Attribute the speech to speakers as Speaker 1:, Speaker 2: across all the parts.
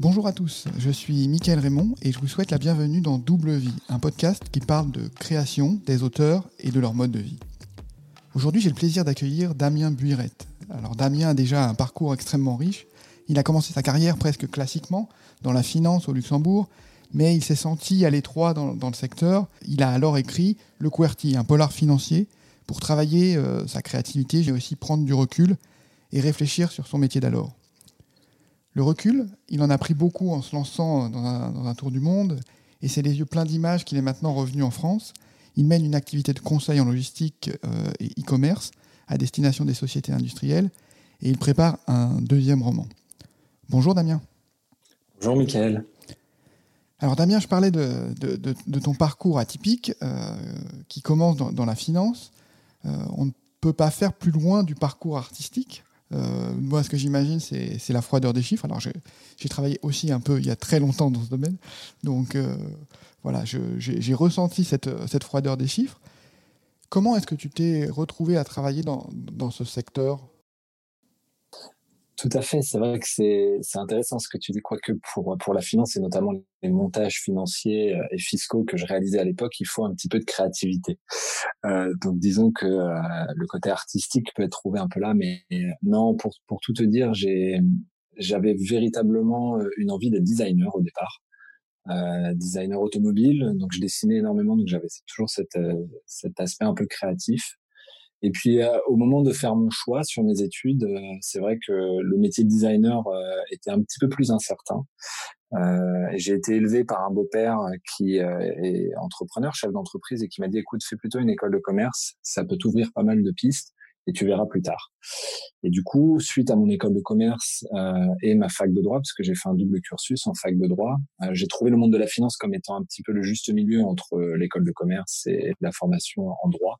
Speaker 1: Bonjour à tous, je suis Mickaël Raymond et je vous souhaite la bienvenue dans Double Vie, un podcast qui parle de création, des auteurs et de leur mode de vie. Aujourd'hui, j'ai le plaisir d'accueillir Damien Buirette. Alors Damien a déjà un parcours extrêmement riche. Il a commencé sa carrière presque classiquement dans la finance au Luxembourg, mais il s'est senti à l'étroit dans, le secteur. Il a alors écrit Le QWERTY, un polar financier, pour travailler euh, sa créativité, j'ai aussi prendre du recul et réfléchir sur son métier d'alors. Le recul, il en a pris beaucoup en se lançant dans un, tour du monde, et c'est les yeux pleins d'images qu'il est maintenant revenu en France. Il mène une activité de conseil en logistique euh, et e-commerce à destination des sociétés industrielles, et il prépare un deuxième roman. Bonjour Damien.
Speaker 2: Bonjour Michael.
Speaker 1: Alors Damien, je parlais de, ton parcours atypique euh, qui commence dans, la finance. Euh, on ne peut pas faire plus loin du parcours artistique. Euh, moi, ce que j'imagine, c'est la froideur des chiffres. Alors, j'ai travaillé aussi un peu il y a très longtemps dans ce domaine. Donc, euh, voilà, j'ai ressenti cette, froideur des chiffres. Comment est-ce que tu t'es retrouvé à travailler dans ce secteur?
Speaker 2: Tout à fait, c'est vrai que c'est intéressant ce que tu dis, quoique pour, pour la finance et notamment les montages financiers euh, et fiscaux que je réalisais à l'époque, il faut un petit peu de créativité. Euh, donc disons que euh, le côté artistique peut être trouvé un peu là, mais non, pour, pour tout te dire, j'avais véritablement une envie d'être designer au départ. Euh, designer automobile, donc je dessinais énormément, donc j'avais toujours cette, cet aspect un peu créatif. Et puis euh, au moment de faire mon choix sur mes études, euh, c'est vrai que le métier de designer euh, était un petit peu plus incertain. j'ai été élevé par un beau-père qui est entrepreneur, chef d'entreprise, et qui m'a dit "Écoute, fais plutôt une école de commerce, ça peut t'ouvrir pas mal de pistes." et tu verras plus tard. Et du coup, suite à mon école de commerce euh, et ma fac de droit, parce que j'ai fait un double cursus en fac de droit, euh, j'ai trouvé le monde de la finance comme étant un petit peu le juste milieu entre l'école de commerce et la formation en droit.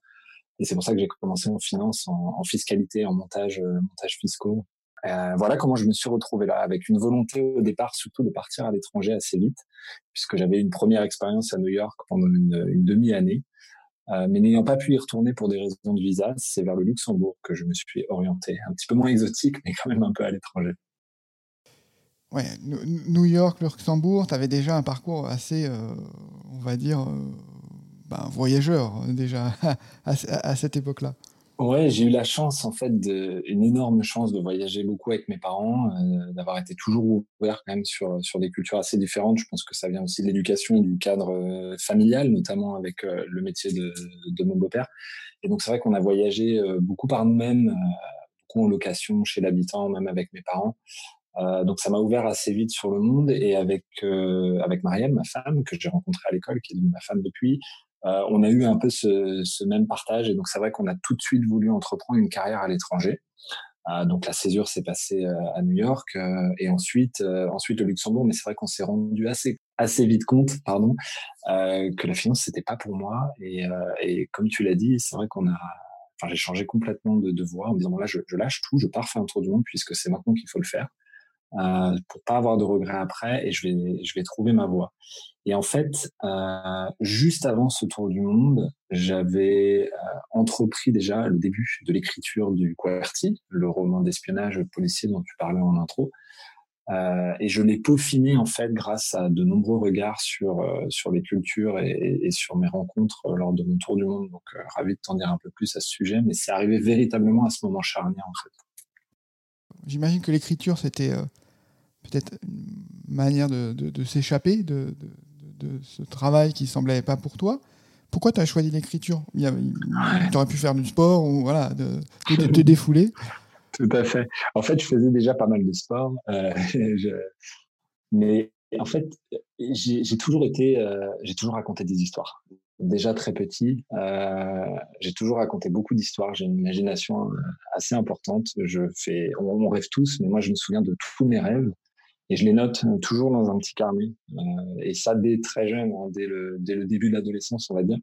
Speaker 2: Et c'est pour ça que j'ai commencé en finance, en, fiscalité, en montage, euh, montage fiscaux. Euh, voilà comment je me suis retrouvé là, avec une volonté au départ surtout de partir à l'étranger assez vite, puisque j'avais une première expérience à New York pendant une, demi-année. Euh, mais n'ayant pas pu y retourner pour des raisons de visa, c'est vers le Luxembourg que je me suis orienté. Un petit peu moins exotique, mais quand même un peu à l'étranger.
Speaker 1: Ouais, New York, Luxembourg, tu avais déjà un parcours assez, on va dire, ben, voyageur déjà à, cette époque-là.
Speaker 2: Ouais, j'ai eu la chance en fait, de, une énorme chance de voyager beaucoup avec mes parents, euh, d'avoir été toujours ouvert quand même sur sur des cultures assez différentes. Je pense que ça vient aussi de l'éducation et du cadre euh, familial, notamment avec euh, le métier de, de mon beau-père. Et donc c'est vrai qu'on a voyagé beaucoup par nous-mêmes, beaucoup en location chez l'habitant, même avec mes parents. donc ça m'a ouvert assez vite sur le monde et avec avec Marielle, ma femme que j'ai rencontrée à l'école, qui est devenue ma femme depuis, euh, on a eu un peu ce, ce, même partage et donc c'est vrai qu'on a tout de suite voulu entreprendre une carrière à l'étranger. Euh, donc la césure s'est passée euh, à New York euh, et ensuite ensuite le Luxembourg, mais c'est vrai qu'on s'est rendu assez assez vite compte, pardon, que la finance c'était pas pour moi et, et comme tu l'as dit, c'est vrai qu'on a Enfin, j'ai changé complètement de, de voie en me disant là je, je, lâche tout, je pars faire un tour du monde puisque c'est maintenant qu'il faut le faire euh, pour pas avoir de regrets après et je vais je vais trouver ma voie. Et en fait, euh, juste avant ce tour du monde, j'avais euh, entrepris déjà le début de l'écriture du QWERTY, le roman d'espionnage policier dont tu parlais en intro. Euh, et je l'ai peaufiné en fait grâce à de nombreux regards sur euh, sur les cultures et, et, sur mes rencontres lors de mon tour du monde. Donc ravi de t'en dire un peu plus à ce sujet, mais c'est arrivé véritablement à ce moment charnière en fait.
Speaker 1: J'imagine que l'écriture c'était peut-être une manière de, de, s'échapper de, de, ce travail qui semblait pas pour toi. Pourquoi tu as choisi l'écriture? Tu aurais pu faire du sport ou voilà, de, te défouler.
Speaker 2: Tout à fait. En fait, je faisais déjà pas mal de sport. Euh, mais en fait, j'ai toujours été, euh, j'ai toujours raconté des histoires. Déjà très petit, euh, j'ai toujours raconté beaucoup d'histoires. J'ai une imagination assez importante. Je fais, on, rêve tous, mais moi, je me souviens de tous mes rêves et je les note euh, toujours dans un petit carnet. Euh, et ça dès très jeune, hein, dès, le, dès le début de l'adolescence, on va dire.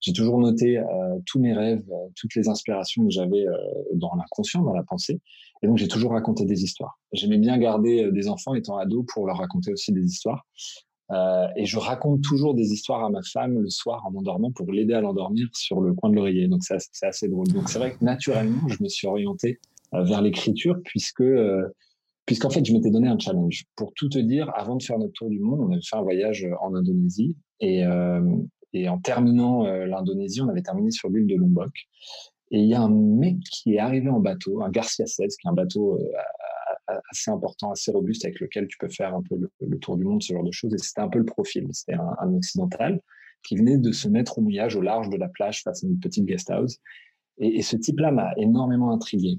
Speaker 2: J'ai toujours noté euh, tous mes rêves, euh, toutes les inspirations que j'avais euh, dans l'inconscient, dans la pensée. Et donc j'ai toujours raconté des histoires. J'aimais bien garder des enfants étant ado pour leur raconter aussi des histoires. Et je raconte toujours des histoires à ma femme le soir en m'endormant pour l'aider à l'endormir sur le coin de l'oreiller. Donc c'est assez drôle. Donc c'est vrai que naturellement, je me suis orienté vers l'écriture puisque puisqu'en fait, je m'étais donné un challenge. Pour tout te dire, avant de faire notre tour du monde, on avait fait un voyage en Indonésie et, et en terminant l'Indonésie, on avait terminé sur l'île de Lombok. Et il y a un mec qui est arrivé en bateau, un Garcia 16, qui est un bateau assez important, assez robuste, avec lequel tu peux faire un peu le, tour du monde, ce genre de choses. Et c'était un peu le profil. C'était un, occidental qui venait de se mettre au mouillage au large de la plage face à une petite guest house. Et, ce type-là m'a énormément intrigué.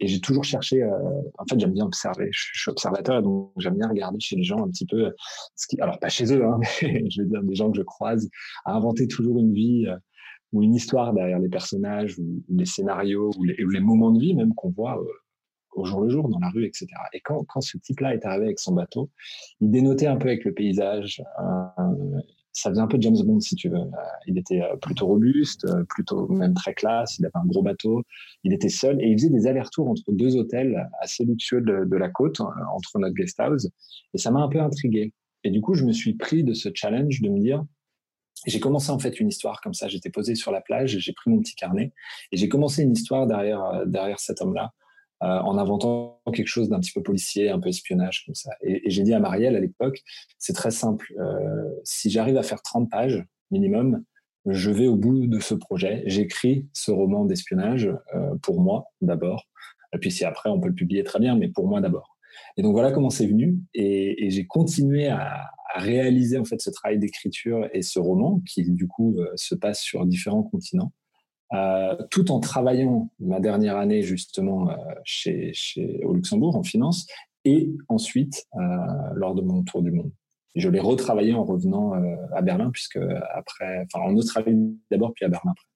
Speaker 2: Et j'ai toujours cherché, euh, en fait, j'aime bien observer. Je, suis observateur, donc j'aime bien regarder chez les gens un petit peu, ce qui, alors pas chez eux, hein, mais je veux dire des gens que je croise, à inventer toujours une vie euh, ou une histoire derrière les personnages ou, les scénarios ou les, moments de vie même qu'on voit euh, au jour le jour dans la rue, etc. Et quand, quand ce type-là est arrivé avec son bateau, il dénotait un peu avec le paysage. Euh, ça faisait un peu James Bond, si tu veux. Euh, il était euh, plutôt robuste, plutôt même très classe. Il avait un gros bateau. Il était seul et il faisait des allers-retours entre deux hôtels assez luxueux de, de la côte, entre notre guest house. Et ça m'a un peu intrigué. Et du coup, je me suis pris de ce challenge de me dire, j'ai commencé en fait une histoire comme ça. J'étais posé sur la plage, j'ai pris mon petit carnet et j'ai commencé une histoire derrière derrière cet homme-là euh, en inventant quelque chose d'un petit peu policier, un peu espionnage comme ça. Et, j'ai dit à Marielle à l'époque, c'est très simple. Euh, si j'arrive à faire 30 pages minimum, je vais au bout de ce projet. J'écris ce roman d'espionnage euh, pour moi d'abord. Et puis si après on peut le publier très bien, mais pour moi d'abord. Et donc voilà comment c'est venu. Et, j'ai continué à, à, réaliser en fait ce travail d'écriture et ce roman qui du coup se passe sur différents continents. Euh, tout en travaillant ma dernière année justement euh, chez, chez, au Luxembourg en finance et ensuite euh, lors de mon tour du monde. Je l'ai retravaillé en revenant à Berlin puisque après, enfin en Australie d'abord puis à Berlin après.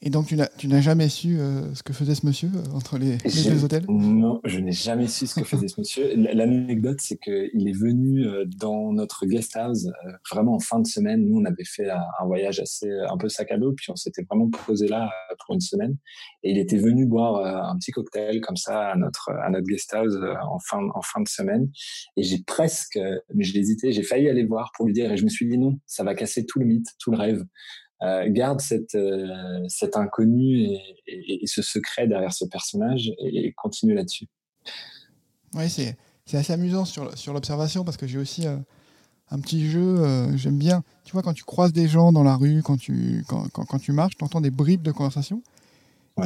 Speaker 1: Et donc, tu n'as jamais su euh, ce que faisait ce monsieur euh, entre les, deux hôtels?
Speaker 2: Non, je n'ai jamais su ce que faisait ce monsieur. L'anecdote, c'est qu'il est venu euh, dans notre guest house vraiment en fin de semaine. Nous, on avait fait un, voyage assez un peu sac à dos, puis on s'était vraiment posé là pour une semaine. Et il était venu boire un petit cocktail comme ça à notre à notre guest house en fin en fin de semaine. Et j'ai presque, mais j'ai hésité, j'ai failli aller voir pour lui dire, et je me suis dit non, ça va casser tout le mythe, tout le rêve. Euh, garde cette, euh, cet inconnu et, ce secret derrière ce personnage et, continue là-dessus.
Speaker 1: Oui, c'est, assez amusant sur, sur l'observation parce que j'ai aussi euh, un petit jeu, j'aime bien. Tu vois, quand tu croises des gens dans la rue, quand tu, quand, quand, tu marches, tu entends des bribes de conversation.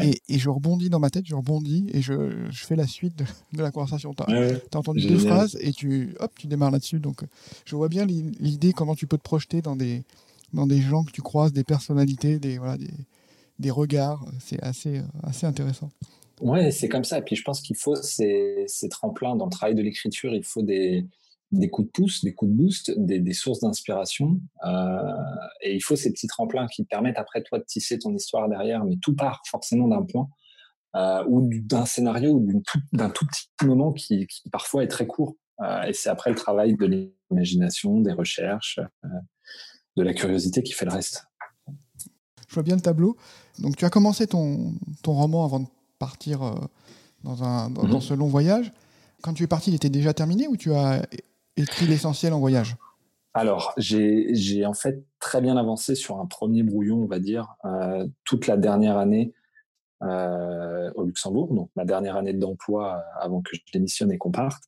Speaker 1: Et, et, je rebondis dans ma tête, je rebondis et je, je fais la suite de, la conversation. Tu as, entendu deux phrases et tu, hop, tu démarres là-dessus. Donc, je vois bien l'idée, comment tu peux te projeter dans des, dans des gens que tu croises, des personnalités, des, voilà, des, des regards. C'est assez, euh, assez intéressant.
Speaker 2: Ouais, c'est comme ça. Et puis je pense qu'il faut ces, ces, tremplins dans le travail de l'écriture. Il faut des, des coups de pouce, des coups de boost, des, des sources d'inspiration. Euh, et il faut ces petits tremplins qui permettent après toi de tisser ton histoire derrière. Mais tout part forcément d'un point euh, ou d'un scénario ou d'un tout, petit moment qui, parfois est très court. Et c'est après le travail de l'imagination, des recherches. De la curiosité qui fait le reste.
Speaker 1: Je vois bien le tableau. Donc tu as commencé ton, ton roman avant de partir euh, dans, un, dans, mhm. ce long voyage. Quand tu es parti, il était déjà terminé ou tu as écrit l'essentiel en voyage?
Speaker 2: Alors, j'ai en fait très bien avancé sur un premier brouillon, on va dire. Euh, toute la dernière année, euh, au Luxembourg, donc ma dernière année d'emploi euh, avant que je démissionne et qu'on parte.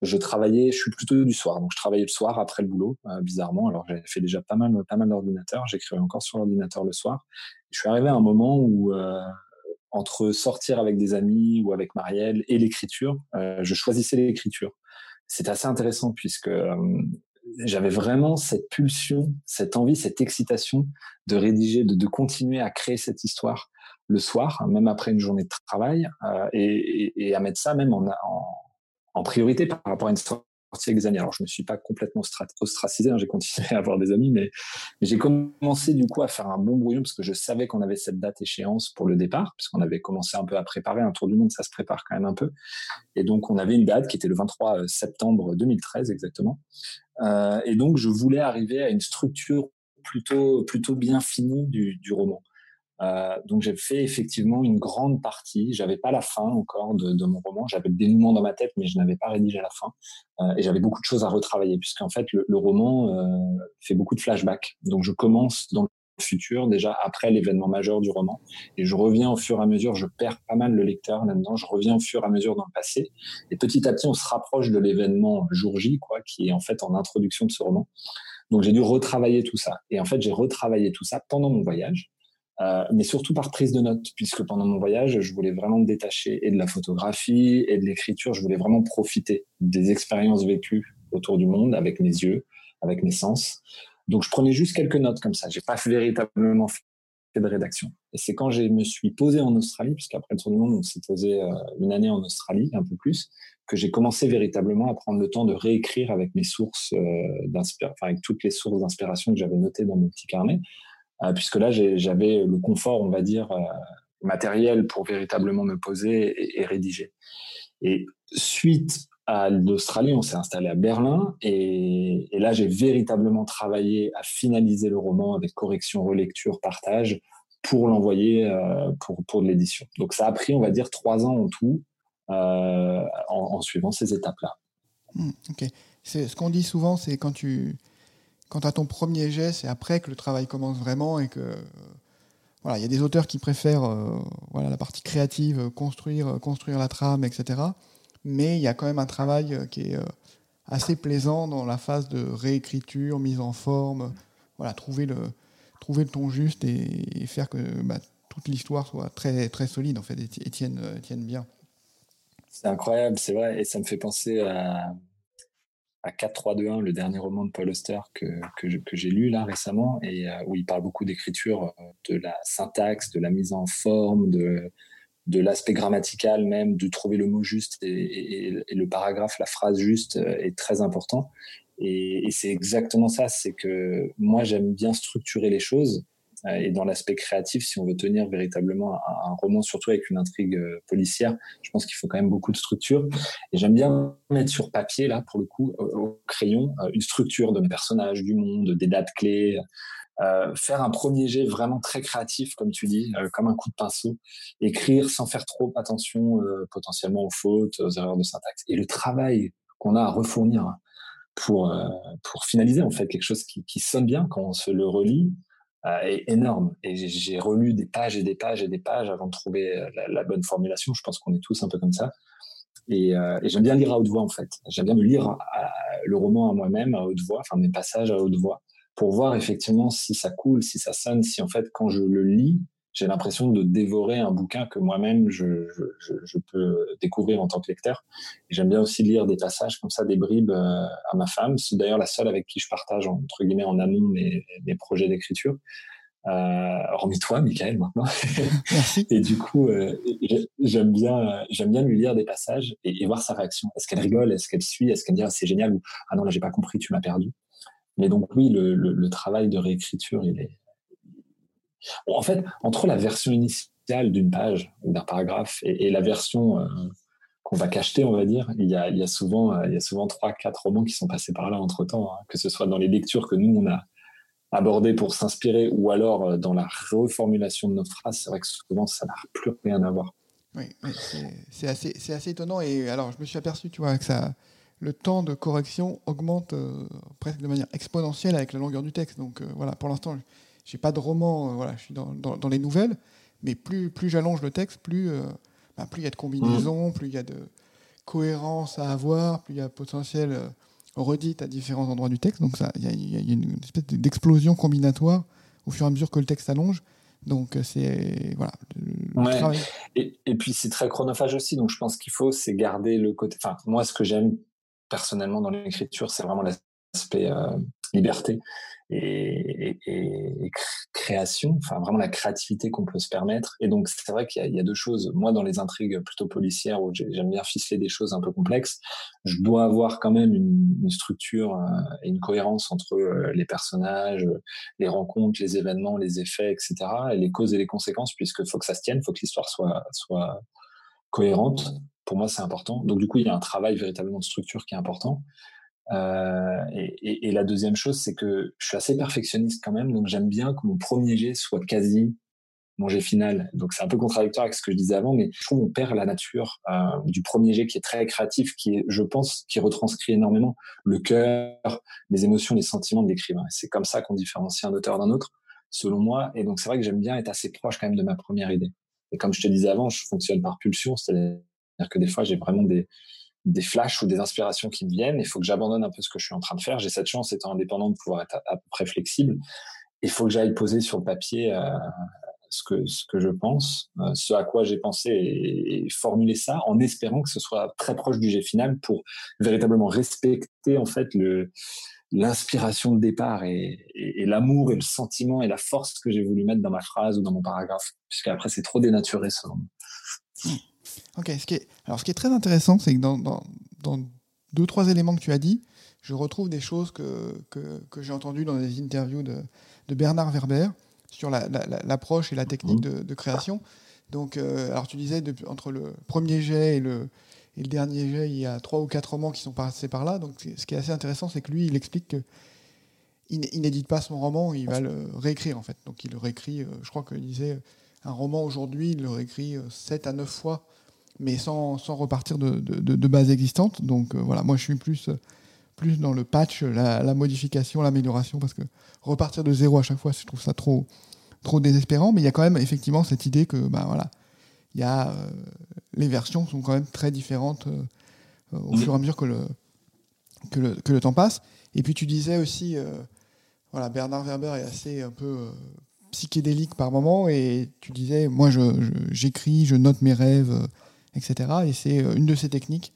Speaker 2: Je travaillais, je suis plutôt du soir, donc je travaillais le soir après le boulot, euh, bizarrement. Alors j'avais fait déjà pas mal, pas mal d'ordinateurs, j'écrivais encore sur l'ordinateur le soir. Je suis arrivé à un moment où entre sortir avec des amis ou avec Marielle et l'écriture, je choisissais l'écriture. C'est assez intéressant puisque j'avais vraiment cette pulsion, cette envie, cette excitation de rédiger, de continuer à créer cette histoire le soir, même après une journée de travail, euh, et, et, à mettre ça même en, en, en, priorité par rapport à une sortie avec. Alors je me suis pas complètement ostracisé, hein, j'ai continué à avoir des amis, mais, mais j'ai commencé du coup à faire un bon brouillon parce que je savais qu'on avait cette date échéance pour le départ, puisqu'on avait commencé un peu à préparer un tour du monde, ça se prépare quand même un peu, et donc on avait une date qui était le 23 euh, septembre 2013 exactement, euh, et donc je voulais arriver à une structure plutôt plutôt bien finie du, du roman. Euh, donc j'ai fait effectivement une grande partie. J'avais pas la fin encore de, de mon roman. J'avais le dénouement dans ma tête, mais je n'avais pas rédigé la fin. Euh, et j'avais beaucoup de choses à retravailler, puisqu'en fait le, le roman euh, fait beaucoup de flashbacks. Donc je commence dans futur, déjà après l'événement majeur du roman. Et je reviens au fur et à mesure, je perds pas mal le lecteur là-dedans, je reviens au fur et à mesure dans le passé. Et petit à petit, on se rapproche de l'événement jour J, quoi, qui est en fait en introduction de ce roman. Donc j'ai dû retravailler tout ça. Et en fait, j'ai retravaillé tout ça pendant mon voyage. Euh, mais surtout par prise de notes, puisque pendant mon voyage, je voulais vraiment me détacher et de la photographie et de l'écriture. Je voulais vraiment profiter des expériences vécues autour du monde avec mes yeux, avec mes sens. Donc je prenais juste quelques notes comme ça. J'ai pas véritablement fait de rédaction. Et c'est quand je me suis posé en Australie, puisqu'après le tour du monde, on s'est posé euh, une année en Australie, un peu plus, que j'ai commencé véritablement à prendre le temps de réécrire avec mes sources euh, d'inspiration, enfin avec toutes les sources d'inspiration que j'avais notées dans mon petit carnet, puisque là j'avais le confort, on va dire, euh, matériel pour véritablement me poser et, rédiger. Et suite à l'Australie, on s'est installé à Berlin et, là j'ai véritablement travaillé à finaliser le roman avec correction, relecture, partage pour l'envoyer euh, pour, pour l'édition. Donc ça a pris, on va dire, trois ans en tout en, en, suivant ces étapes-là.
Speaker 1: Hmm, ok. Ce qu'on dit souvent, c'est quand tu quand as ton premier jet, c'est après que le travail commence vraiment et que voilà, il y a des auteurs qui préfèrent euh, voilà la partie créative, construire, construire la trame, etc. Mais il y a quand même un travail euh, qui est euh, assez plaisant dans la phase de réécriture, mise en forme, voilà, trouver le trouver le ton juste et, faire que bah, toute l'histoire soit très très solide en fait et tienne bien.
Speaker 2: C'est incroyable, c'est vrai, et ça me fait penser à à 4-3-2-1, le dernier roman de Paul Auster que, que, j'ai lu là récemment, et euh, où il parle beaucoup d'écriture, euh, de la syntaxe, de la mise en forme, de, de l'aspect grammatical même, de trouver le mot juste et, le paragraphe, la phrase juste euh, est très important. Et, c'est exactement ça, c'est que moi j'aime bien structurer les choses et dans l'aspect créatif, si on veut tenir véritablement un, roman, surtout avec une intrigue euh, policière, je pense qu'il faut quand même beaucoup de structure. Et j'aime bien mettre sur papier, là, pour le coup, au, crayon, euh, une structure mes personnages, du monde, des dates clés. Euh, faire un premier jet vraiment très créatif, comme tu dis, comme un coup de pinceau, écrire sans faire trop attention potentiellement aux fautes, aux erreurs de syntaxe. Et le travail qu'on a à refournir pour pour finaliser en fait quelque chose qui, qui sonne bien quand on se le relit, euh, est énorme. Et j'ai relu des pages et des pages et des pages avant de trouver euh, la, bonne formulation. Je pense qu'on est tous un peu comme ça. Et, euh, j'aime bien lire à haute voix, en fait. J'aime bien me lire le roman à moi-même, à haute voix, enfin mes passages à haute voix, pour voir effectivement si ça coule, si ça sonne, si en fait, quand je le lis, j'ai l'impression de dévorer un bouquin que moi-même je, je, je, peux découvrir en tant que lecteur. J'aime bien aussi lire des passages comme ça, des bribes euh, à ma femme. C'est d'ailleurs la seule avec qui je partage entre guillemets en amont mes, mes projets d'écriture. Euh, hormis toi, Michael, maintenant. et du coup, euh, j'aime bien, j'aime bien lui lire des passages et, voir sa réaction. Est-ce qu'elle rigole? Est-ce qu'elle suit? Est-ce qu'elle me dit ah, c'est génial? Ou ah non là j'ai pas compris, tu m'as perdu. Mais donc oui, le, le, le, travail de réécriture, il est, en fait, entre la version initiale d'une page ou d'un paragraphe et, la version euh, qu'on va cacheter, on va dire, il y a, souvent, euh, il y a souvent trois, quatre romans qui sont passés par là entre temps, hein, que ce soit dans les lectures que nous on a abordées pour s'inspirer ou alors euh, dans la reformulation de nos phrases. C'est vrai que souvent ça n'a plus rien à voir.
Speaker 1: Oui, c'est assez, assez, étonnant. Et alors, je me suis aperçu, tu vois, que ça, le temps de correction augmente presque de manière exponentielle avec la longueur du texte. Donc voilà, pour l'instant, j'ai pas de roman, euh, voilà, je suis dans, dans, les nouvelles, mais plus, plus j'allonge le texte, plus euh, bah, plus il y a de combinaisons, mmh. plus il y a de cohérence à avoir, plus il y a potentiel euh, redite à différents endroits du texte. Donc il y, a une espèce d'explosion combinatoire au fur et à mesure que le texte s'allonge. Donc c'est voilà.
Speaker 2: et, et, puis c'est très chronophage aussi. Donc je pense qu'il faut c'est garder le côté. Enfin moi ce que j'aime personnellement dans l'écriture c'est vraiment l'aspect liberté et, création, enfin vraiment la créativité qu'on peut se permettre. Et donc c'est vrai qu'il y, a deux choses. Moi, dans les intrigues plutôt policières où j'aime bien ficeler des choses un peu complexes, je dois avoir quand même une, une structure euh, et une cohérence entre euh, les personnages, les rencontres, les événements, les effets, etc. Et les causes et les conséquences, puisque faut que ça se tienne, faut que l'histoire soit soit cohérente. Pour moi, c'est important. Donc du coup, il y a un travail véritablement de structure qui est important. Euh, et, la deuxième chose, c'est que je suis assez perfectionniste quand même, donc j'aime bien que mon premier jet soit quasi mon jet final. Donc c'est un peu contradictoire avec ce que je disais avant, mais je trouve qu'on perd la nature euh, du premier jet qui est très créatif, qui est, je pense, qui retranscrit énormément le cœur, les émotions, les sentiments de l'écrivain. C'est comme ça qu'on différencie un auteur d'un autre. selon moi. Et donc, c'est vrai que j'aime bien être assez proche quand même de ma première idée. Et comme je te disais avant, je fonctionne par pulsion, c'est-à-dire que des fois, j'ai vraiment des, des flashs ou des inspirations qui me viennent. Il faut que j'abandonne un peu ce que je suis en train de faire. J'ai cette chance, étant indépendant, de pouvoir être à, peu près flexible. Il faut que j'aille poser sur le papier euh, ce, que, je pense, euh, ce à quoi j'ai pensé et, formuler ça en espérant que ce soit très proche du jet final pour véritablement respecter en fait l'inspiration de départ et, et, l'amour et le sentiment et la force que j'ai voulu mettre dans ma phrase ou dans mon paragraphe, puisqu'après c'est trop dénaturé selon moi.
Speaker 1: Ok, ce qui est, alors ce qui est très intéressant, c'est que dans, dans, dans, deux, trois éléments que tu as dit, je retrouve des choses que, que, j'ai entendues dans des interviews de, de Bernard Werber sur l'approche la, et la technique de, création. Donc, euh, alors tu disais, entre le premier jet et le, et le dernier jet, il y a trois ou quatre romans qui sont passés par là. Donc, ce qui est assez intéressant, c'est que lui, il explique que il n'édite pas son roman, il va le réécrire en fait. Donc, il le réécrit, euh, je crois qu'il disait, un roman aujourd'hui, il le réécrit 7 euh, à 9 fois mais sans, sans repartir de, de, de, base existante. Donc euh, voilà, moi je suis plus, plus dans le patch, la, modification, l'amélioration, parce que repartir de zéro à chaque fois, je trouve ça trop, trop désespérant. Mais il y a quand même effectivement cette idée que bah, voilà, il y a, euh, les versions sont quand même très différentes euh, au fur et à mesure que le, que le, que le, temps passe. Et puis tu disais aussi, voilà, Bernard Werber est assez un peu psychédélique par moment, et tu disais, moi j'écris, je, je, note mes rêves etc. Et c'est euh, une de ces techniques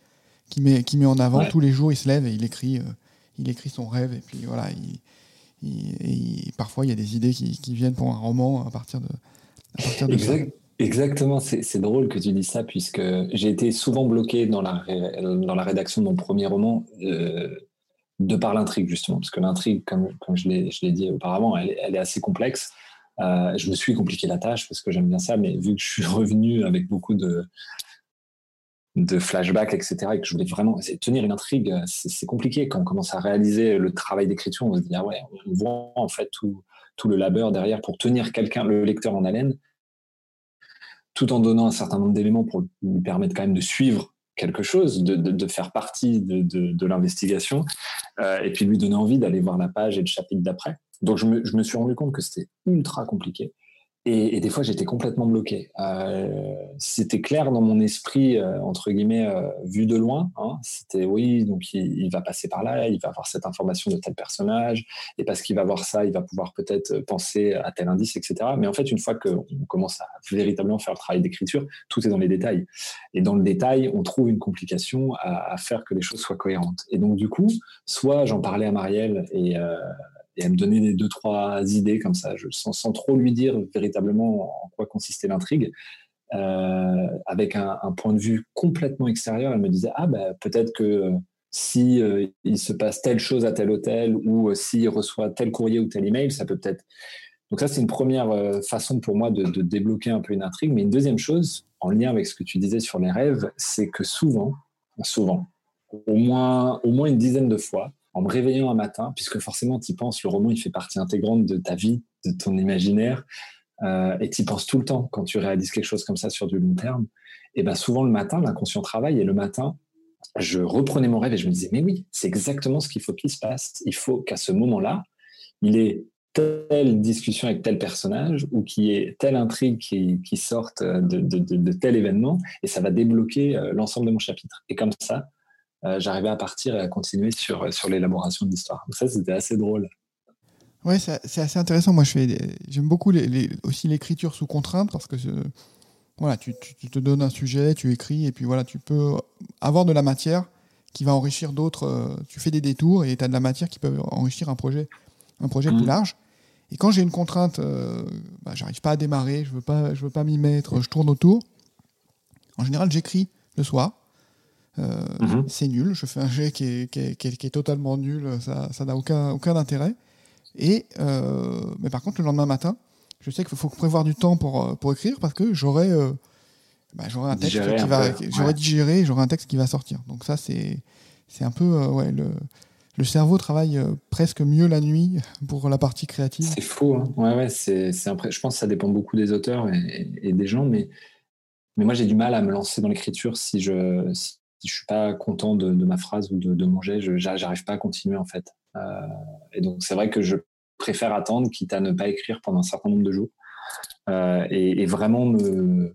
Speaker 1: qui met, qui met en avant tous les jours, il se lève et il écrit, euh, il écrit son rêve. Et puis voilà, il, parfois il y a des idées qui, qui, viennent pour un roman à partir de, à partir de ça.
Speaker 2: Exactement, c'est drôle que tu dis ça, puisque j'ai été souvent bloqué dans la, dans la rédaction de mon premier roman euh, de par l'intrigue, justement, parce que l'intrigue, comme, comme je l'ai dit auparavant, elle, elle, est assez complexe. je me suis compliqué la tâche parce que j'aime bien ça, mais vu que je suis revenu avec beaucoup de, de flashbacks, etc., et que je voulais vraiment tenir une intrigue, c'est compliqué. Quand on commence à réaliser le travail d'écriture, on se dit, ah ouais, on voit en fait tout, le labeur derrière pour tenir quelqu'un, le lecteur en haleine, tout en donnant un certain nombre d'éléments pour lui permettre quand même de suivre quelque chose, de, faire partie de, de l'investigation, euh, et puis lui donner envie d'aller voir la page et le chapitre d'après. Donc je me, je me suis rendu compte que c'était ultra compliqué. Et, et, des fois, j'étais complètement bloqué. Euh, c'était clair dans mon esprit, euh, entre guillemets, euh, vu de loin. Hein. C'était oui, donc il, va passer par là, il va avoir cette information de tel personnage, et parce qu'il va voir ça, il va pouvoir peut-être penser à tel indice, etc. Mais en fait, une fois qu'on commence à véritablement faire le travail d'écriture, tout est dans les détails. Et dans le détail, on trouve une complication à, à faire que les choses soient cohérentes. Et donc, du coup, soit j'en parlais à Marielle et euh, et à me donner des deux, trois idées comme ça, sans, trop lui dire véritablement en quoi consistait l'intrigue. Euh, avec un, point de vue complètement extérieur, elle me disait Ah, bah, peut-être que si euh, il se passe telle chose à tel hôtel ou euh, s'il reçoit tel courrier ou tel email, ça peut peut-être. Donc, ça, c'est une première euh, façon pour moi de, de, débloquer un peu une intrigue. Mais une deuxième chose, en lien avec ce que tu disais sur les rêves, c'est que souvent, souvent, au moins, au moins une dizaine de fois, en me réveillant un matin, puisque forcément, tu y penses, le roman, il fait partie intégrante de ta vie, de ton imaginaire, euh, et tu y penses tout le temps quand tu réalises quelque chose comme ça sur du long terme. Et ben souvent, le matin, l'inconscient travaille, et le matin, je reprenais mon rêve et je me disais, mais oui, c'est exactement ce qu'il faut qu'il se passe. Il faut qu'à ce moment-là, il ait telle discussion avec tel personnage ou qu'il y ait telle intrigue qui, sorte de, de, de, tel événement et ça va débloquer euh, l'ensemble de mon chapitre. Et comme ça, euh, j'arrivais à partir et à continuer sur, sur l'élaboration de l'histoire. Donc ça, c'était assez drôle.
Speaker 1: Ouais, c'est assez intéressant. Moi, j'aime beaucoup les, aussi l'écriture sous contrainte parce que voilà, tu, tu, te donnes un sujet, tu écris et puis voilà, tu peux avoir de la matière qui va enrichir d'autres. Euh, tu fais des détours et tu as de la matière qui peut enrichir un projet, un projet plus mmh. large. Et quand j'ai une contrainte, euh, bah, j'arrive pas à démarrer, je veux pas, je veux pas m'y mettre, je tourne autour. En général, j'écris le soir. Euh, mhm. C'est nul. Je fais un jet qui est, qui est, qui est, totalement nul. Ça n'a aucun, aucun intérêt. Et, euh, mais par contre, le lendemain matin, je sais qu'il faut prévoir du temps pour, euh, pour écrire parce que j'aurai bah, un texte qui va. J'aurai digéré, j'aurai un texte qui va sortir. Donc, ça, c'est un peu. ouais, le, le cerveau travaille presque mieux la nuit pour la partie créative.
Speaker 2: C'est faux. Hein. Ouais, ouais, c'est, je pense que ça dépend beaucoup des auteurs et, et des gens, mais, mais moi j'ai du mal à me lancer dans l'écriture si je, si je suis pas content de, ma phrase ou de, de mon je n'arrive pas à continuer en fait. Euh, et donc c'est vrai que je préfère attendre, quitte à ne pas écrire pendant un certain nombre de jours. et, vraiment me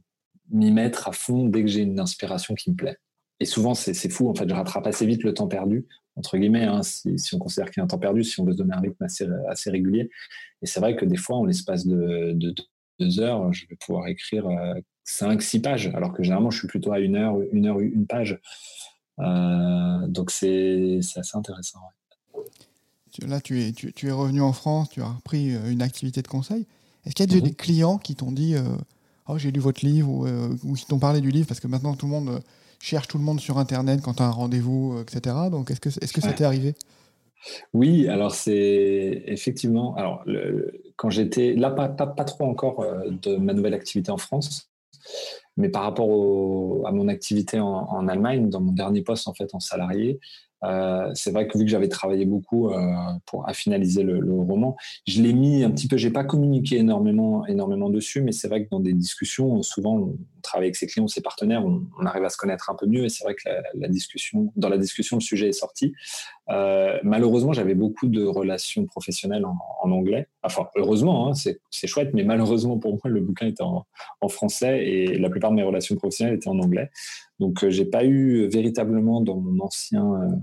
Speaker 2: m'y mettre à fond dès que j'ai une inspiration qui me plaît. Et souvent, c'est fou, en fait, je rattrape assez vite le temps perdu, entre guillemets, hein, si, on considère qu'il y a un temps perdu, si on veut se donner un rythme assez, assez régulier. Et c'est vrai que des fois, en l'espace de, deux heures, je vais pouvoir écrire euh, cinq, six pages, alors que généralement, je suis plutôt à une heure, une heure, une page. Euh, donc, c'est assez intéressant.
Speaker 1: Là, tu es, tu, es revenu en France, tu as repris euh, une activité de conseil. Est-ce qu'il y a déjà mhm. des clients qui t'ont dit Oh, j'ai lu votre livre ou, ou qui t'ont parlé du livre? Parce que maintenant, tout le monde cherche tout le monde sur Internet quand tu as un rendez-vous, euh, etc. Donc, est-ce que, est -ce que ça t'est arrivé?
Speaker 2: Oui, alors c'est effectivement. Alors, quand j'étais. Là, pas, pas, trop encore euh, de ma nouvelle activité en France, mais par rapport à mon activité en, Allemagne, dans mon dernier poste en fait en salarié, euh, c'est vrai que vu que j'avais travaillé beaucoup euh, pour finaliser le, roman, je l'ai mis un petit peu. J'ai pas communiqué énormément, énormément dessus, mais c'est vrai que dans des discussions, souvent on travaille avec ses clients, ses partenaires, on, arrive à se connaître un peu mieux. Et c'est vrai que la, discussion, dans la discussion, le sujet est sorti. Euh, malheureusement, j'avais beaucoup de relations professionnelles en, anglais. Enfin, heureusement, hein, c'est chouette, mais malheureusement pour moi, le bouquin était en, français et la plupart de mes relations professionnelles étaient en anglais. Donc, euh, j'ai pas eu véritablement dans mon ancien euh,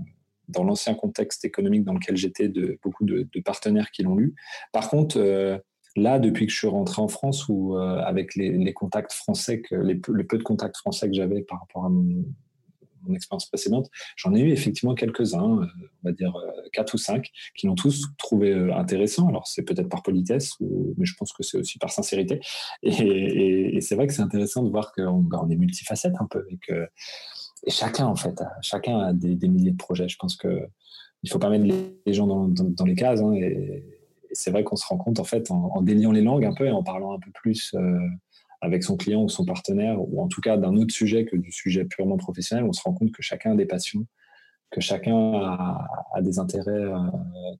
Speaker 2: dans l'ancien contexte économique dans lequel j'étais beaucoup de, partenaires qui l'ont lu. Par contre, euh, là, depuis que je suis rentré en France, ou avec les, contacts français, que, les, le peu de contacts français que j'avais par rapport à mon, mon expérience précédente, j'en ai eu effectivement quelques-uns, euh, on va dire euh, quatre ou cinq, qui l'ont tous trouvé euh, intéressant. Alors c'est peut-être par politesse, mais je pense que c'est aussi par sincérité. Et, c'est vrai que c'est intéressant de voir qu'on bah, on est multifacette un peu, et chacun en fait, chacun a des, milliers de projets. Je pense que il faut pas mettre les gens dans, les cases. Hein, et, c'est vrai qu'on se rend compte en fait en, déliant les langues un peu et en parlant un peu plus avec son client ou son partenaire, ou en tout cas d'un autre sujet que du sujet purement professionnel, on se rend compte que chacun a des passions, que chacun a, des intérêts euh,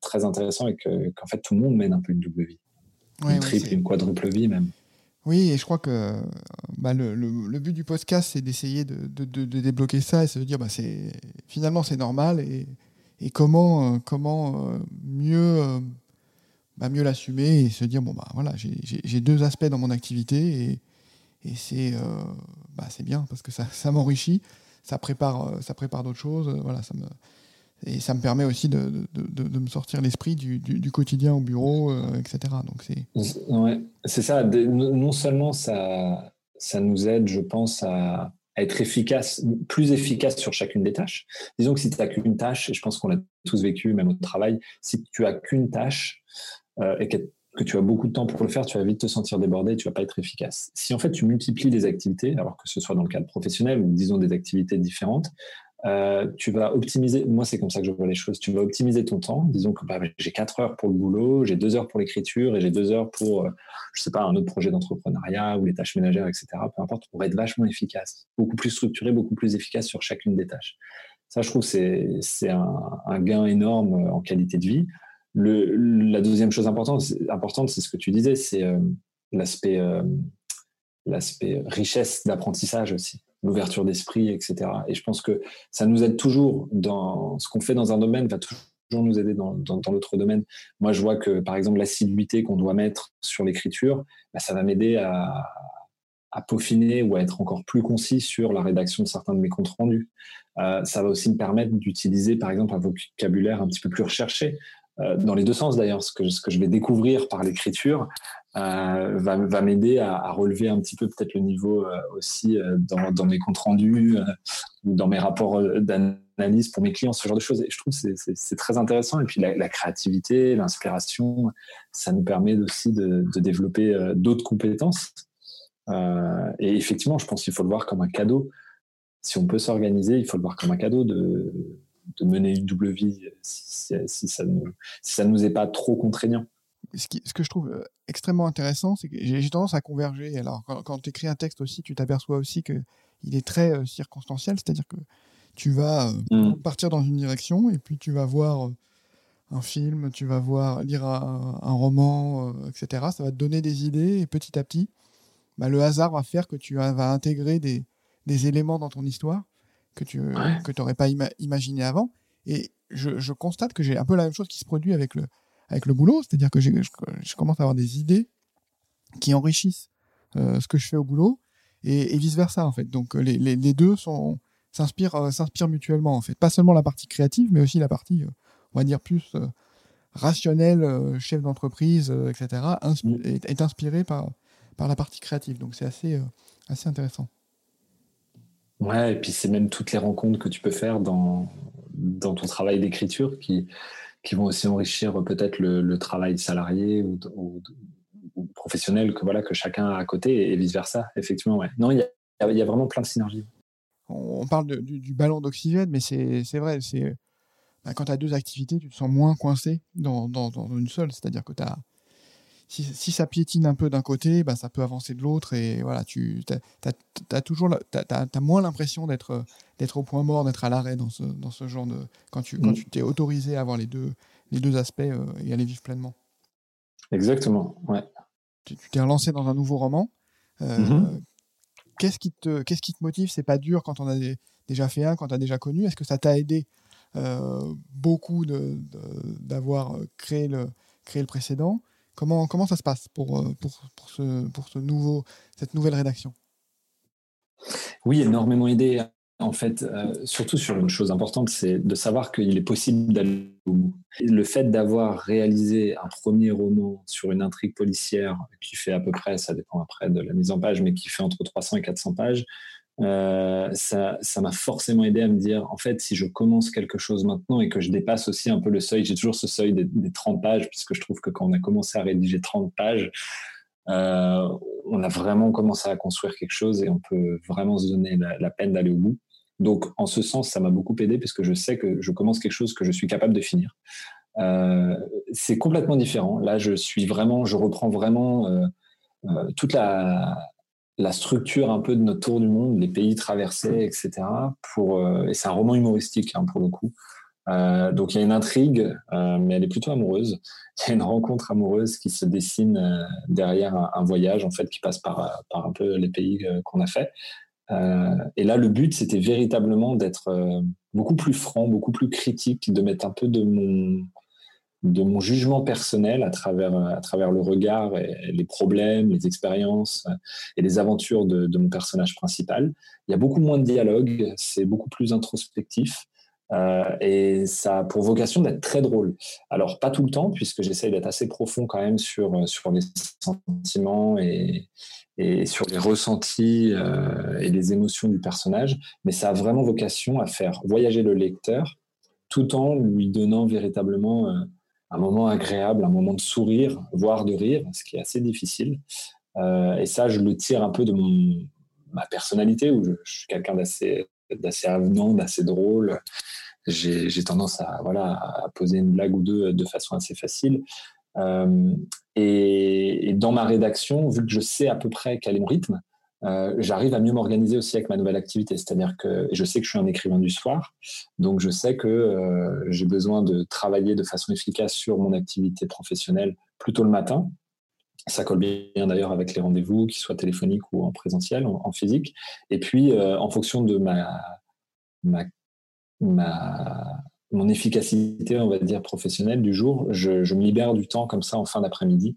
Speaker 2: très intéressants et qu'en fait tout le monde mène un peu une double vie. une triple, une quadruple vie même.
Speaker 1: Oui, et je crois que bah, le, but du podcast, c'est d'essayer de, débloquer ça et se dire, bah, finalement, c'est normal et, et comment, euh, comment euh, mieux, bah, mieux l'assumer et se dire, bon, bah, voilà, j'ai deux aspects dans mon activité et, et c'est euh, bah, bien parce que ça, ça m'enrichit, ça prépare, euh, ça prépare d'autres choses. Euh, voilà, ça me, et ça me permet aussi de, de, de, me sortir l'esprit du, du, quotidien au bureau, etc. Donc
Speaker 2: c'est c'est ça. Non seulement ça, ça nous aide, je pense, à, être efficace, plus efficace sur chacune des tâches. Disons que si tu n'as qu'une tâche, et je pense qu'on l'a tous vécu, même au travail, si tu as qu'une tâche euh, et que tu as beaucoup de temps pour le faire, tu vas vite te sentir débordé et tu vas pas être efficace. Si en fait tu multiplies les activités, alors que ce soit dans le cadre professionnel ou disons des activités différentes, euh, tu vas optimiser, moi c'est comme ça que je vois les choses, tu vas optimiser ton temps. Disons que bah, j'ai 4 heures pour le boulot, j'ai 2 heures pour l'écriture et j'ai 2 heures pour, euh, je sais pas, un autre projet d'entrepreneuriat ou les tâches ménagères, etc. Peu importe, pour être vachement efficace, beaucoup plus structuré, beaucoup plus efficace sur chacune des tâches. Ça, je trouve c'est un, un gain énorme en qualité de vie la deuxième chose importante, c'est ce que tu disais, c'est euh, l'aspect euh, l'aspect richesse d'apprentissage aussi, l'ouverture d'esprit, etc. Et je pense que ça nous aide toujours dans ce qu'on fait dans un domaine, va toujours nous aider dans, dans, l'autre domaine. Moi, je vois que, par exemple, l'assiduité qu'on doit mettre sur l'écriture, bah, ça va m'aider à, à, peaufiner ou à être encore plus concis sur la rédaction de certains de mes comptes rendus. Euh, ça va aussi me permettre d'utiliser, par exemple, un vocabulaire un petit peu plus recherché. Euh, dans les deux sens d'ailleurs, ce que, ce que je vais découvrir par l'écriture euh, va, va m'aider à, à, relever un petit peu peut-être le niveau euh, aussi euh, dans, dans, mes comptes rendus ou dans mes rapports d'analyse pour mes clients, ce genre de choses. Et je trouve que c'est très intéressant. Et puis la, la créativité, l'inspiration, ça nous permet aussi de, de développer d'autres compétences. et effectivement, je pense qu'il faut le voir comme un cadeau. Si on peut s'organiser, il faut le voir comme un cadeau de de mener une double vie si, ça ne ça nous est pas trop contraignant.
Speaker 1: Ce, ce, que je trouve euh, extrêmement intéressant, c'est que j'ai tendance à converger. Alors, quand, tu écris un texte aussi, tu t'aperçois aussi qu'il est très euh, circonstanciel, c'est-à-dire que tu vas euh, mm. partir dans une direction et puis tu vas voir un film, tu vas voir lire un, roman, etc. Ça va te donner des idées et petit à petit, bah, le hasard va faire que tu vas intégrer des, des éléments dans ton histoire que tu n'aurais pas imaginé avant. Et je, constate que j'ai un peu la même chose qui se produit avec le, avec le boulot, c'est-à-dire que je, je, commence à avoir des idées qui enrichissent ce que je fais au boulot et, vice versa en fait. Donc les, les, les deux sont s'inspirent s'inspirent mutuellement en fait. Pas seulement la partie créative, mais aussi la partie, on va dire plus rationnelle, chef d'entreprise, etc. Mm. est, est inspiré par par la partie créative. Donc c'est assez assez intéressant.
Speaker 2: Ouais, et puis c'est même toutes les rencontres que tu peux faire dans, dans ton travail d'écriture qui, qui vont aussi enrichir peut-être le, travail salarié ou, professionnel que, voilà, que chacun a à côté et vice-versa. Effectivement, ouais. Non, il y a, y a, vraiment plein de synergies.
Speaker 1: On parle du, ballon d'oxygène, mais c'est vrai, c'est bah, quand tu as deux activités, tu te sens moins coincé dans, dans, dans une seule. C'est-à-dire que tu as si, ça piétine un peu d'un côté, bah, ça peut avancer de l'autre et voilà, tu as, toujours as, moins l'impression d'être d'être au point mort, d'être à l'arrêt dans ce, dans ce genre de quand tu quand mm. tu t'es autorisé à avoir les deux les deux aspects euh, et à les vivre pleinement.
Speaker 2: Exactement, ouais.
Speaker 1: Tu t'es relancé dans un nouveau roman. Euh, mm-hmm. Qu'est-ce qui te qu'est-ce qui te motive? C'est pas dur quand on a déjà fait un, quand tu as déjà connu. Est-ce que ça t'a aidé euh, beaucoup d'avoir créé le créé le précédent? Comment, ça se passe pour, euh, cette nouvelle rédaction?
Speaker 2: Oui, énormément aidé. En fait, euh, surtout sur une chose importante, c'est de savoir qu'il est possible d'aller au bout. Le fait d'avoir réalisé un premier roman sur une intrigue policière qui fait à peu près, ça dépend après de la mise en page, mais qui fait entre 300 et 400 pages, euh, ça, m'a forcément aidé à me dire, en fait, si je commence quelque chose maintenant et que je dépasse aussi un peu le seuil, j'ai toujours ce seuil des, 30 pages, puisque je trouve que quand on a commencé à rédiger 30 pages, euh, on a vraiment commencé à construire quelque chose et on peut vraiment se donner la, peine d'aller au bout. Donc, en ce sens, ça m'a beaucoup aidé parce que je sais que je commence quelque chose que je suis capable de finir. Euh, c'est complètement différent. Là, je suis vraiment, je reprends vraiment toute la, la structure un peu de notre tour du monde, les pays traversés, etc. Pour, euh, et c'est un roman humoristique hein, pour le coup. Euh, donc il y a une intrigue, euh, mais elle est plutôt amoureuse. Il y a une rencontre amoureuse qui se dessine derrière un, voyage en fait qui passe par, par un peu les pays qu'on a fait. et là, le but, c'était véritablement d'être beaucoup plus franc, beaucoup plus critique, de mettre un peu de mon, de mon jugement personnel à travers, à travers le regard et les problèmes, les expériences et les aventures de, mon personnage principal. Il y a beaucoup moins de dialogue, c'est beaucoup plus introspectif. Euh, et ça a pour vocation d'être très drôle. Alors, pas tout le temps, puisque j'essaye d'être assez profond quand même sur, sur les sentiments et, et sur les ressentis euh, et les émotions du personnage, mais ça a vraiment vocation à faire voyager le lecteur tout en lui donnant véritablement euh, un moment agréable, un moment de sourire, voire de rire, ce qui est assez difficile. Euh, et ça, je le tire un peu de ma personnalité, où je, suis quelqu'un d'assez, avenant, d'assez drôle. J'ai, tendance à, voilà, à poser une blague ou deux de façon assez facile. Euh, et, et, dans ma rédaction, vu que je sais à peu près quel est mon rythme, euh, j'arrive à mieux m'organiser aussi avec ma nouvelle activité. C'est-à-dire que je sais que je suis un écrivain du soir, donc je sais que euh, j'ai besoin de travailler de façon efficace sur mon activité professionnelle plutôt le matin. Ça colle bien d'ailleurs avec les rendez-vous, qu'ils soient téléphoniques ou en présentiel, en, physique. Et puis, euh, en fonction de ma, ma, ma, mon efficacité, on va dire, professionnelle du jour, je, je me libère du temps comme ça en fin d'après-midi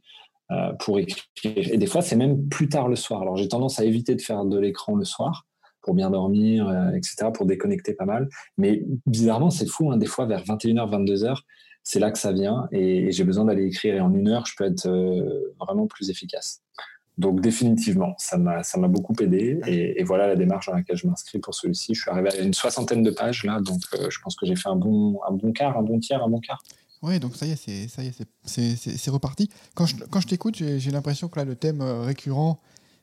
Speaker 2: pour écrire. Et des fois, c'est même plus tard le soir. Alors, j'ai tendance à éviter de faire de l'écran le soir pour bien dormir, euh, etc., pour déconnecter pas mal. Mais bizarrement, c'est fou. Hein, des fois, vers 21h, 22h, c'est là que ça vient. Et, j'ai besoin d'aller écrire. Et en une heure, je peux être euh, vraiment plus efficace. Donc définitivement, ça m'a ça m'a beaucoup aidé et, voilà la démarche dans laquelle je m'inscris pour celui-ci. Je suis arrivé à une soixantaine de pages là, donc je pense que j'ai fait un bon un bon quart, un bon tiers, un bon quart.
Speaker 1: Oui, donc ça y est, c'est ça y est, c'est reparti. Quand je, quand je t'écoute, j'ai l'impression que là, le thème euh, récurrent,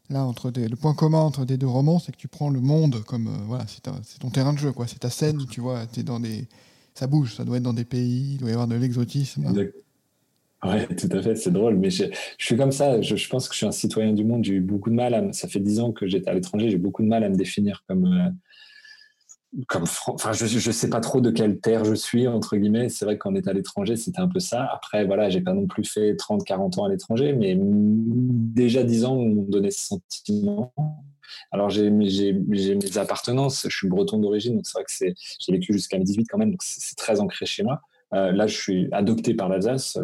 Speaker 1: là, entre le point commun entre des deux romans, c'est que tu prends le monde comme euh, voilà, c'est ton terrain de jeu, quoi. C'est ta scène, tu vois. Es dans des, ça bouge, ça doit être dans des pays, il doit y avoir de l'exotisme.
Speaker 2: Ouais, tout à fait, c'est drôle, mais je, suis comme ça. Je, pense que je suis un citoyen du monde. J'ai eu beaucoup de mal. Ça fait dix ans que j'étais à l'étranger. J'ai beaucoup de mal à me définir comme euh, comme enfin je je sais pas trop de quelle terre je suis entre guillemets. C'est vrai qu'on est à l'étranger c'était un peu ça. Après voilà j'ai pas non plus fait 30 40 ans à l'étranger mais déjà 10 ans m'ont donné ce sentiment. Alors j'ai mes appartenances. Je suis breton d'origine donc c'est vrai que j'ai vécu jusqu'à mes 18 quand même donc c'est très ancré chez moi. Là, je suis adopté par l'Alsace,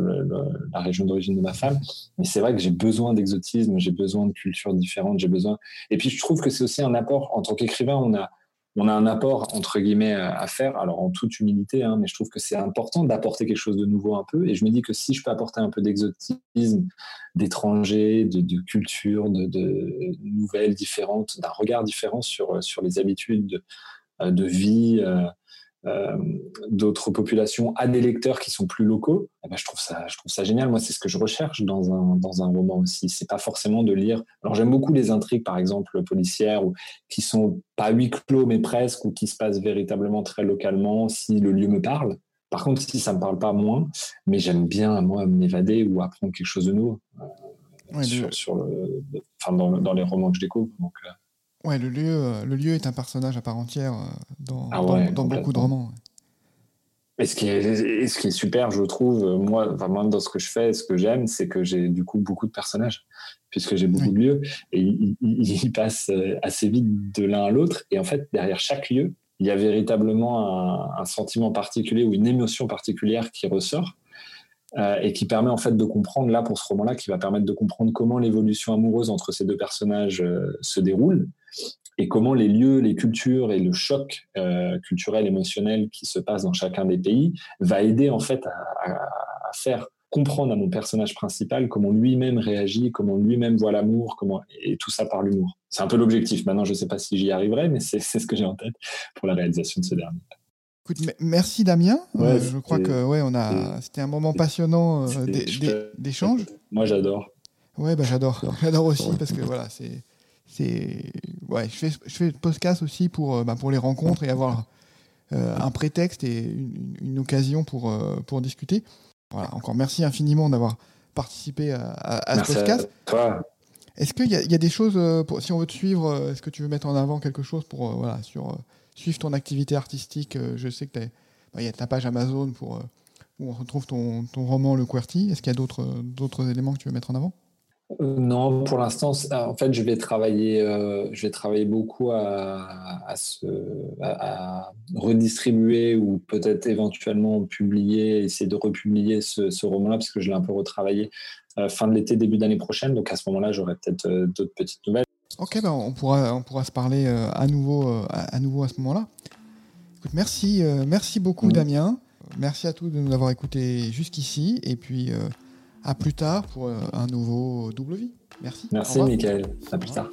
Speaker 2: la région d'origine de ma femme, mais c'est vrai que j'ai besoin d'exotisme, j'ai besoin de cultures différentes, j'ai besoin. Et puis, je trouve que c'est aussi un apport. En tant qu'écrivain, on a on a un apport entre guillemets à faire, alors en toute humilité, hein, mais je trouve que c'est important d'apporter quelque chose de nouveau un peu. Et je me dis que si je peux apporter un peu d'exotisme, d'étrangers, de, de, culture, de, nouvelles différentes, d'un regard différent sur, les habitudes de, de vie, euh, euh, d'autres populations à des lecteurs qui sont plus locaux, eh ben, je, trouve ça, je trouve ça génial. Moi, c'est ce que je recherche dans un, dans un roman aussi. C'est pas forcément de lire. Alors, j'aime beaucoup les intrigues, par exemple, policières, ou, qui sont pas huis clos, mais presque, ou qui se passent véritablement très localement, si le lieu me parle. Par contre, si ça me parle pas moins, mais j'aime bien, moi, m'évader ou apprendre quelque chose de nouveau. Euh, sur, le, enfin, dans, dans, les romans que je découvre. Donc, euh,
Speaker 1: Ouais, le lieu, euh, le lieu est un personnage à part entière euh, dans, ah dans, beaucoup de romans.
Speaker 2: Et ce qui, est, ce qui est super, je trouve, euh, moi, vraiment dans ce que je fais, ce que j'aime, c'est que j'ai du coup beaucoup de personnages, puisque j'ai beaucoup de lieux, et ils, passent assez vite de l'un à l'autre. Et en fait, derrière chaque lieu, il y a véritablement un, sentiment particulier ou une émotion particulière qui ressort. et qui permet en fait de comprendre, là pour ce roman-là, qui va permettre de comprendre comment l'évolution amoureuse entre ces deux personnages se déroule, et comment les lieux, les cultures et le choc euh, culturel, émotionnel qui se passe dans chacun des pays va aider en fait à, faire comprendre à mon personnage principal comment lui-même réagit, comment lui-même voit l'amour, comment et tout ça par l'humour. C'est un peu l'objectif. Maintenant, je ne sais pas si j'y arriverai, mais c'est ce que j'ai en tête pour la réalisation de ce dernier.
Speaker 1: Écoute, merci Damien. Euh, je crois que ouais, on a. C'était un moment passionnant euh, d'échange.
Speaker 2: Moi, j'adore.
Speaker 1: Ouais, bah j'adore. J'adore aussi parce que voilà, c'est c'est ouais, je fais je fais le podcast aussi pour euh, bah, pour les rencontres et avoir euh, un prétexte et une, occasion pour euh, pour discuter. Voilà, encore merci infiniment d'avoir participé à, ce podcast. Est-ce qu'il y, y, a des choses pour, si on veut te suivre, est-ce que tu veux mettre en avant quelque chose pour voilà sur suivre ton activité artistique Je sais que bah, il y a ta page Amazon pour où on retrouve ton, ton roman Le QWERTY. Est-ce qu'il y a d'autres d'autres éléments que tu veux mettre en avant?
Speaker 2: Non, pour l'instant, en fait, je vais travailler, euh, je vais travailler beaucoup à, redistribuer ou peut-être éventuellement publier, essayer de republier ce, roman-là, parce que je l'ai un peu retravaillé euh, fin de l'été, début d'année prochaine. Donc à ce moment-là, j'aurai peut-être d'autres petites nouvelles.
Speaker 1: Ok, ben on, pourra, on pourra se parler à, nouveau, à, nouveau à ce moment-là. merci, merci beaucoup, mmh. Damien. Merci à tous de nous avoir écoutés jusqu'ici. Et puis. À plus tard pour euh, un nouveau double vie. Merci.
Speaker 2: Merci, Michael. À plus tard.